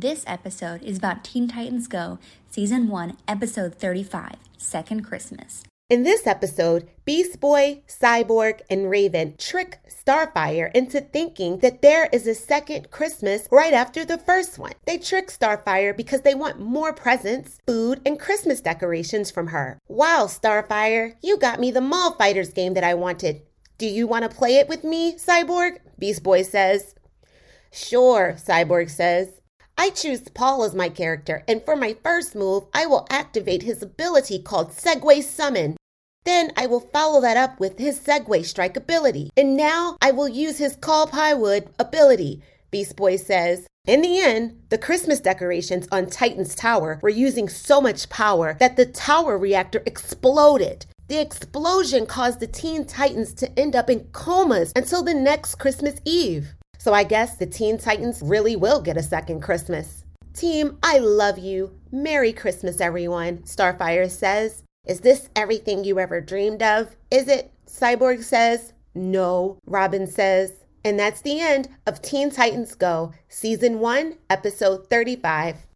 This episode is about Teen Titans Go, Season 1, Episode 35, Second Christmas. In this episode, Beast Boy, Cyborg, and Raven trick Starfire into thinking that there is a second Christmas right after the first one. They trick Starfire because they want more presents, food, and Christmas decorations from her. Wow, Starfire, you got me the Mall Fighters game that I wanted. Do you want to play it with me, Cyborg? Beast Boy says. Sure, Cyborg says. I choose Paul as my character, and for my first move, I will activate his ability called Segway Summon. Then I will follow that up with his Segway Strike ability. And now I will use his Call Plywood ability, Beast Boy says. In the end, the Christmas decorations on Titan's Tower were using so much power that the tower reactor exploded. The explosion caused the Teen Titans to end up in comas until the next Christmas Eve. So I guess the Teen Titans really will get a second Christmas. Team, I love you. Merry Christmas, everyone, Starfire says. Is this everything you ever dreamed of? Is it? Cyborg says. No, Robin says. And that's the end of Teen Titans Go, Season 1, Episode 35.